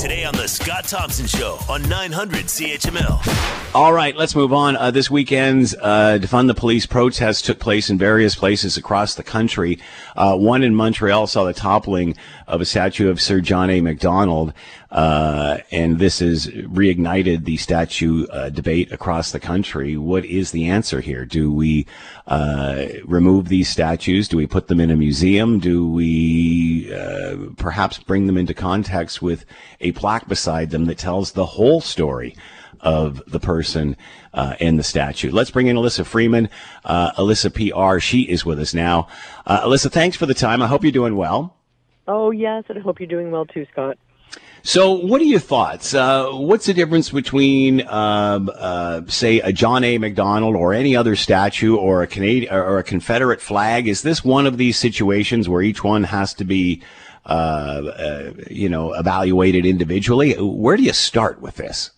Today on The Scott Thompson Show on 900 CHML. All right, let's move on. Uh, this weekend's uh, Defund the Police protest took place in various places across the country. Uh, one in Montreal saw the toppling of a statue of Sir John A. Macdonald, uh, and this has reignited the statue uh, debate across the country. What is the answer here? Do we uh, remove these statues? Do we put them in a museum? Do we perhaps bring them into context with a plaque beside them that tells the whole story of the person uh, and the statue. Let's bring in Alyssa Freeman, uh, Alyssa PR. She is with us now. Uh, Alyssa, thanks for the time. I hope you're doing well. Oh, yes, and I hope you're doing well too, Scott. So, what are your thoughts? Uh, what's the difference between, um, uh, say, a John A. Macdonald or any other statue or a Canadian or a Confederate flag? Is this one of these situations where each one has to be uh, uh, you know, evaluated individually. Where do you start with this?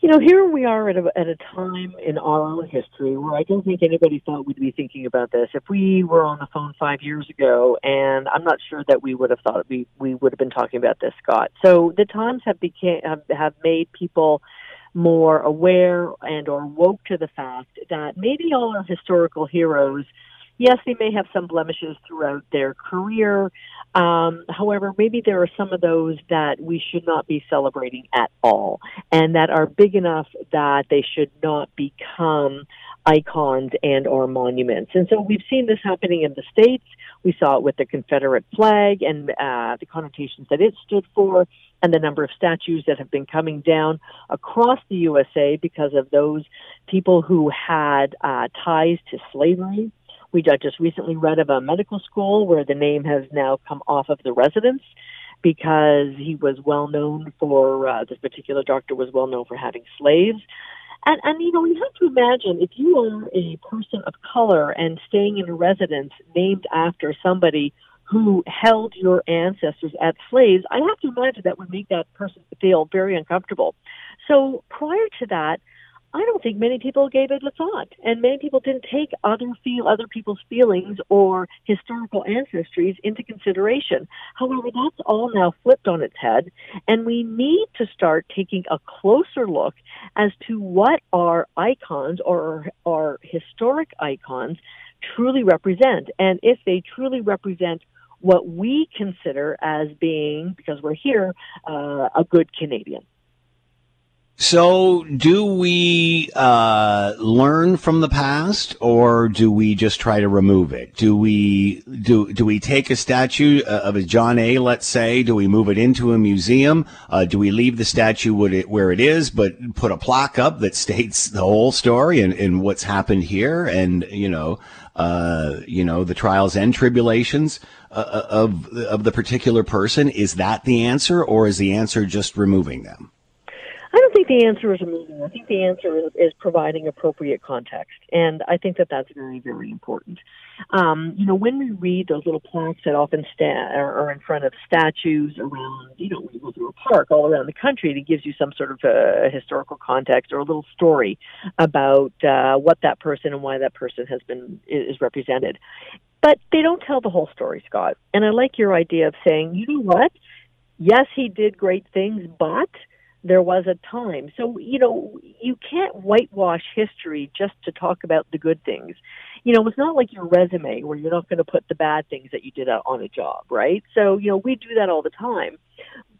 You know, here we are at a, at a time in our own history where I don't think anybody thought we'd be thinking about this. If we were on the phone five years ago, and I'm not sure that we would have thought we we would have been talking about this, Scott. So the times have became have, have made people more aware and or woke to the fact that maybe all our historical heroes yes, they may have some blemishes throughout their career. Um, however, maybe there are some of those that we should not be celebrating at all, and that are big enough that they should not become icons and or monuments. And so we've seen this happening in the states. We saw it with the Confederate flag and uh, the connotations that it stood for, and the number of statues that have been coming down across the USA because of those people who had uh, ties to slavery we just recently read of a medical school where the name has now come off of the residence because he was well known for uh, this particular doctor was well known for having slaves. And, and you know, you have to imagine if you are a person of color and staying in a residence named after somebody who held your ancestors as slaves, I have to imagine that would make that person feel very uncomfortable. So prior to that, I don't think many people gave it a thought, and many people didn't take other feel other people's feelings or historical ancestries into consideration. However, that's all now flipped on its head, and we need to start taking a closer look as to what our icons or our historic icons truly represent, and if they truly represent what we consider as being, because we're here, uh, a good Canadian. So, do we uh, learn from the past, or do we just try to remove it? Do we do do we take a statue uh, of a John A. Let's say, do we move it into a museum? Uh, do we leave the statue where it is, but put a plaque up that states the whole story and, and what's happened here, and you know, uh, you know, the trials and tribulations uh, uh, of of the particular person? Is that the answer, or is the answer just removing them? Think the answer is removing. I think the answer is, is providing appropriate context, and I think that that's very, very important. Um, you know, when we read those little plaques that often sta- are in front of statues around, you know, when you go through a park all around the country, it gives you some sort of a historical context or a little story about uh, what that person and why that person has been is represented. But they don't tell the whole story, Scott. And I like your idea of saying, you know what? Yes, he did great things, but there was a time. So, you know, you can't whitewash history just to talk about the good things. You know, it's not like your resume where you're not going to put the bad things that you did on a job, right? So, you know, we do that all the time.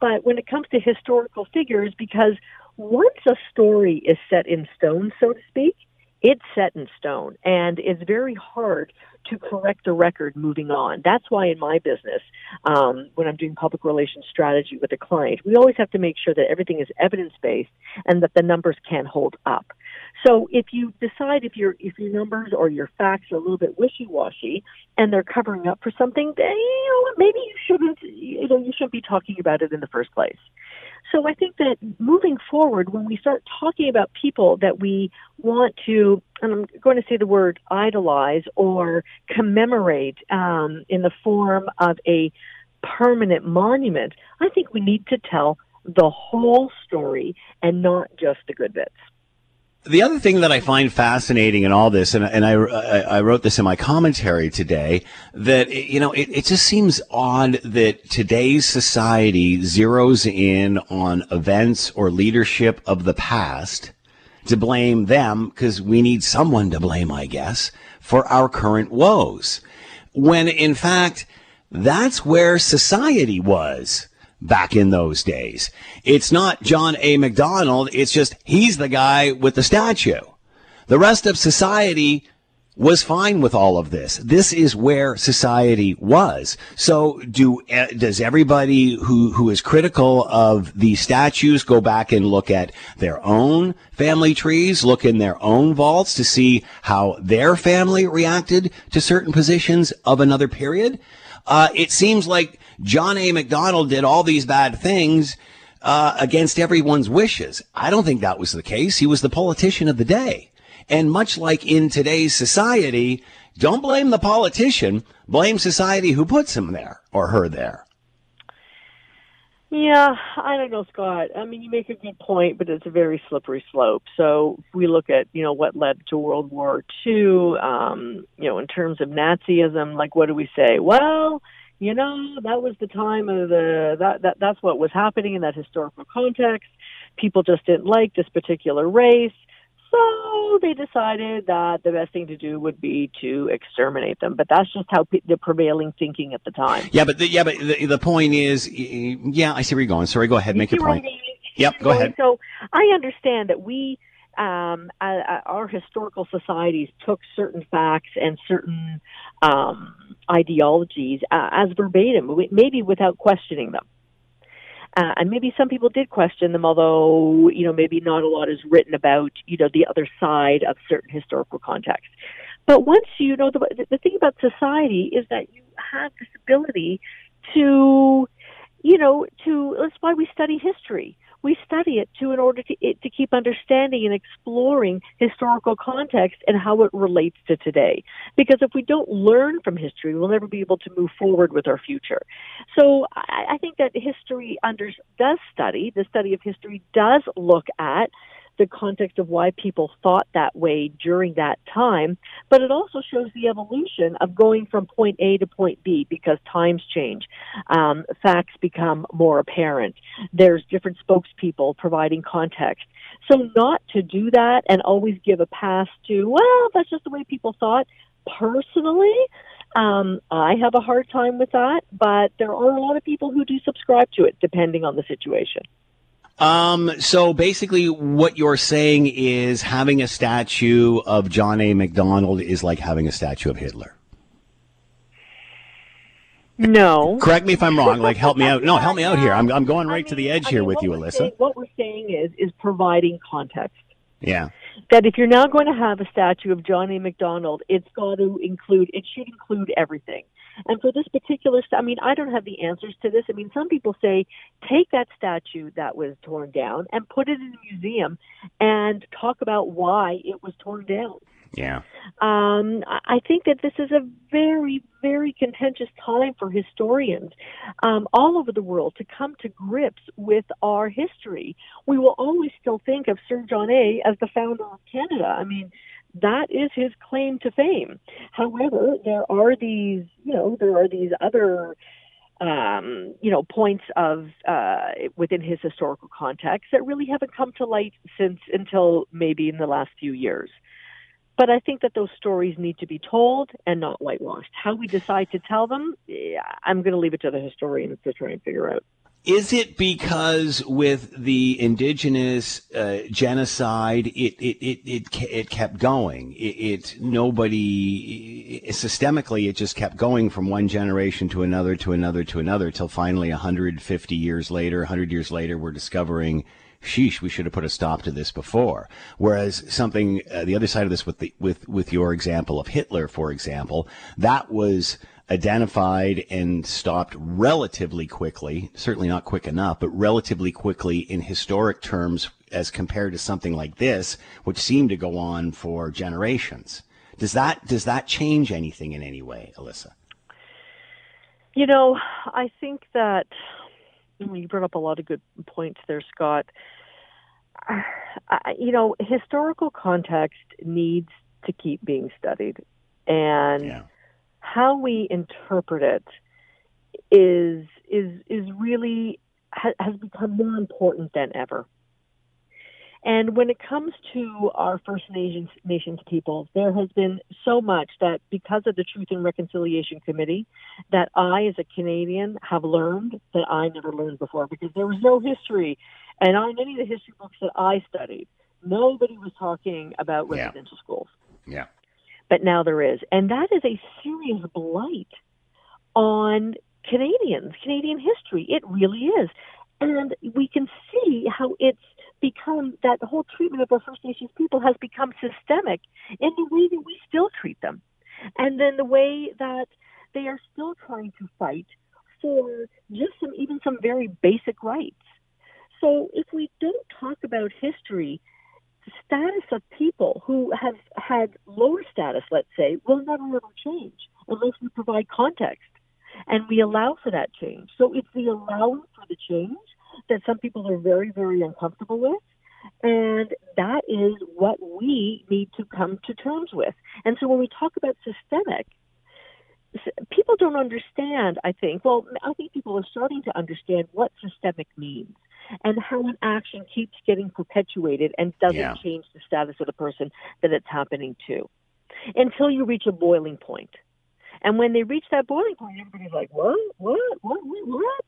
But when it comes to historical figures, because once a story is set in stone, so to speak, it's set in stone and it's very hard to correct the record moving on. That's why in my business, um, when I'm doing public relations strategy with a client, we always have to make sure that everything is evidence based and that the numbers can hold up. So if you decide if your if your numbers or your facts are a little bit wishy washy and they're covering up for something, then you know maybe you shouldn't you know you shouldn't be talking about it in the first place. So I think that moving forward, when we start talking about people that we want to, and I'm going to say the word idolize or commemorate um, in the form of a permanent monument, I think we need to tell the whole story and not just the good bits. The other thing that I find fascinating in all this, and, and I, I, wrote this in my commentary today, that, you know, it, it just seems odd that today's society zeroes in on events or leadership of the past to blame them, because we need someone to blame, I guess, for our current woes. When in fact, that's where society was back in those days. It's not John A. Macdonald. It's just he's the guy with the statue. The rest of society was fine with all of this. This is where society was. So do uh, does everybody who who is critical of these statues go back and look at their own family trees, look in their own vaults to see how their family reacted to certain positions of another period? Uh, it seems like John A. Macdonald did all these bad things uh, against everyone's wishes. I don't think that was the case. He was the politician of the day. And much like in today's society, don't blame the politician, blame society who puts him there or her there. Yeah, I don't know, Scott. I mean, you make a good point, but it's a very slippery slope. So if we look at, you know, what led to World War II, um, you know, in terms of Nazism, like what do we say? Well, you know, that was the time of the that that that's what was happening in that historical context. People just didn't like this particular race. So they decided that the best thing to do would be to exterminate them. But that's just how the prevailing thinking at the time. Yeah, but the, yeah, but the, the point is, yeah, I see where you're going. Sorry, go ahead, make your point. Yep, go ahead. So I understand that we, um, uh, our historical societies took certain facts and certain um, ideologies uh, as verbatim, maybe without questioning them. Uh, and maybe some people did question them, although, you know, maybe not a lot is written about, you know, the other side of certain historical contexts. But once you know, the, the thing about society is that you have this ability to, you know, to, that's why we study history we study it too in order to it, to keep understanding and exploring historical context and how it relates to today. Because if we don't learn from history, we'll never be able to move forward with our future. So I, I think that history under, does study the study of history does look at the context of why people thought that way during that time, but it also shows the evolution of going from point A to point B because times change. Um, facts become more apparent. There's different spokespeople providing context. So not to do that and always give a pass to, well, that's just the way people thought. Personally, um, I have a hard time with that, but there are a lot of people who do subscribe to it, depending on the situation. Um, so basically, what you're saying is having a statue of John A. Macdonald is like having a statue of Hitler. No. Correct me if I'm wrong. Like, help me out. No, help me out here. I'm, I'm going right I mean, to the edge I here mean, with you, Alyssa. Saying, what we're saying is, is providing context. Yeah. That if you're now going to have a statue of John A. Macdonald, it's got to include, it should include everything. And for this particular, I mean, I don't have the answers to this. I mean, some people say take that statue that was torn down and put it in a museum and talk about why it was torn down. Yeah. Um, I think that this is a very, very contentious time for historians um, all over the world to come to grips with our history. We will always still think of Sir John A. as the founder of Canada. I mean, that is his claim to fame. However, there are these, you know, there are these other um, you know, points of uh, within his historical context that really haven't come to light since until maybe in the last few years. But I think that those stories need to be told and not whitewashed. How we decide to tell them, yeah, I'm going to leave it to the historians to try and figure out. Is it because with the indigenous uh, genocide, it, it, it, it, it kept going? It, it, nobody, systemically, it just kept going from one generation to another to another to another till finally 150 years later, 100 years later, we're discovering, sheesh, we should have put a stop to this before. Whereas something, uh, the other side of this with the, with, with your example of Hitler, for example, that was, identified and stopped relatively quickly, certainly not quick enough, but relatively quickly in historic terms as compared to something like this, which seemed to go on for generations. Does that does that change anything in any way, Alyssa? You know, I think that you brought up a lot of good points there, Scott. you know, historical context needs to keep being studied, and yeah. How we interpret it is is is really has become more important than ever. And when it comes to our First Nations, Nations peoples, there has been so much that because of the Truth and Reconciliation Committee, that I, as a Canadian, have learned that I never learned before because there was no history. And on any of the history books that I studied, nobody was talking about residential yeah. schools. Yeah. But now there is. And that is a serious blight on Canadians, Canadian history. It really is. And we can see how it's become that whole treatment of our First Nations people has become systemic in the way that we still treat them. And then the way that they are still trying to fight for just some even some very basic rights. So if we don't talk about history, status of people who have had lower status, let's say, will never ever change unless we provide context and we allow for that change. So it's the allowing for the change that some people are very, very uncomfortable with. And that is what we need to come to terms with. And so when we talk about systemic, people don't understand, I think. Well, I think people are starting to understand what systemic means and how an action keeps getting perpetuated and doesn't yeah. change the status of the person that it's happening to until you reach a boiling point. And when they reach that boiling point, everybody's like, what, what, what, what?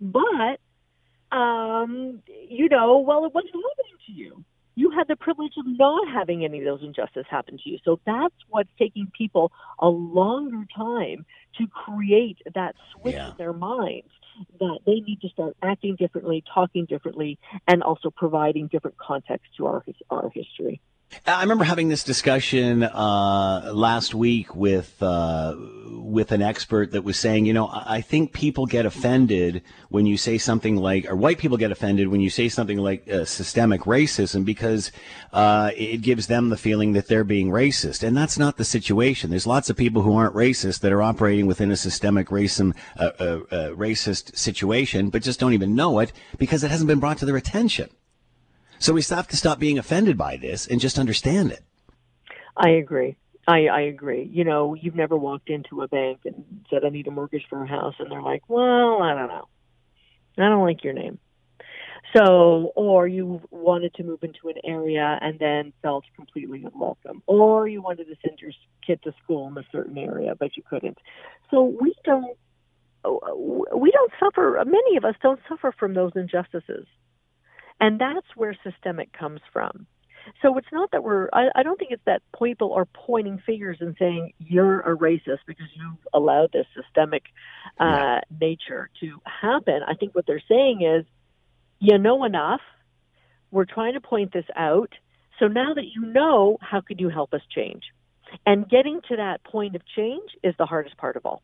But, um, you know, well, it wasn't happening to you. You had the privilege of not having any of those injustices happen to you. So that's what's taking people a longer time to create that switch yeah. in their minds that they need to start acting differently, talking differently, and also providing different context to our our history. I remember having this discussion uh, last week with uh, with an expert that was saying, you know, I think people get offended when you say something like, or white people get offended when you say something like uh, systemic racism because uh, it gives them the feeling that they're being racist, and that's not the situation. There's lots of people who aren't racist that are operating within a systemic racism uh, uh, racist situation, but just don't even know it because it hasn't been brought to their attention. So we have to stop being offended by this and just understand it. I agree. I, I agree. You know, you've never walked into a bank and said, I need a mortgage for a house. And they're like, well, I don't know. I don't like your name. So, or you wanted to move into an area and then felt completely unwelcome, or you wanted to send your kid to school in a certain area, but you couldn't. So we don't, we don't suffer, many of us don't suffer from those injustices. And that's where systemic comes from. So it's not that we're, I, I don't think it's that people are pointing fingers and saying you're a racist because you've allowed this systemic uh, yeah. nature to happen. I think what they're saying is, you know enough. We're trying to point this out. So now that you know, how could you help us change? And getting to that point of change is the hardest part of all.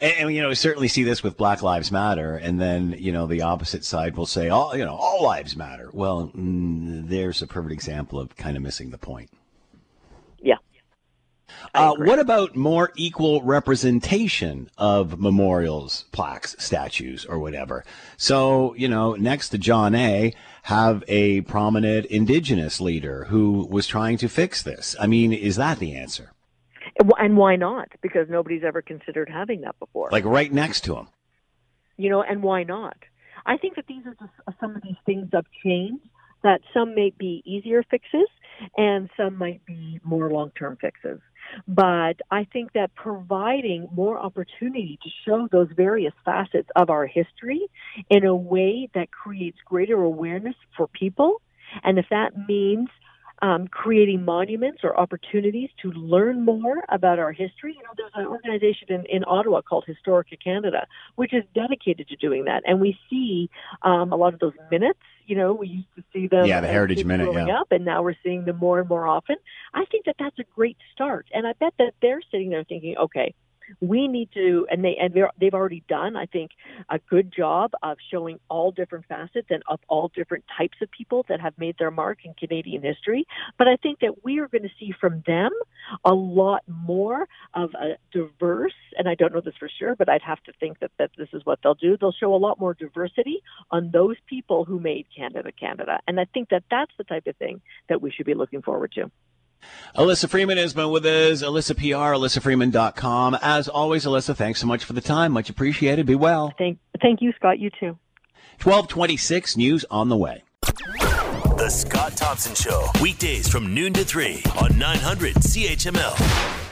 And, and, you know, we certainly see this with Black Lives Matter, and then you know the opposite side will say, "All you know, all lives matter." Well, mm, there's a perfect example of kind of missing the point. Yeah. Uh, what about more equal representation of memorials, plaques, statues, or whatever? So, you know, next to John A., have a prominent indigenous leader who was trying to fix this. I mean, is that the answer? And why not? Because nobody's ever considered having that before. Like right next to him. You know, and why not? I think that these are just uh, some of these things of change that some may be easier fixes and some might be more long-term fixes. But I think that providing more opportunity to show those various facets of our history in a way that creates greater awareness for people, and if that means um, creating monuments or opportunities to learn more about our history. You know, there's an organization in, in Ottawa called Historica Canada, which is dedicated to doing that. And we see um, a lot of those minutes. You know, we used to see them. Yeah, the Heritage Minute. Yeah. Up, and now we're seeing them more and more often. I think that that's a great start. And I bet that they're sitting there thinking, okay, We need to, and they and they've already done, I think, a good job of showing all different facets and of all different types of people that have made their mark in Canadian history. But I think that we are going to see from them a lot more of a diverse, and I don't know this for sure, but I'd have to think that, that this is what they'll do. They'll show a lot more diversity on those people who made Canada Canada. And I think that that's the type of thing that we should be looking forward to. Alyssa Freeman has been with us. Alyssa PR, AlyssaFreeman.com. As always, Alyssa, thanks so much for the time. Much appreciated. Be well. Thank, thank you, Scott. You too. 1226 News on the way. The Scott Thompson Show, weekdays from noon to 3 on 900 CHML.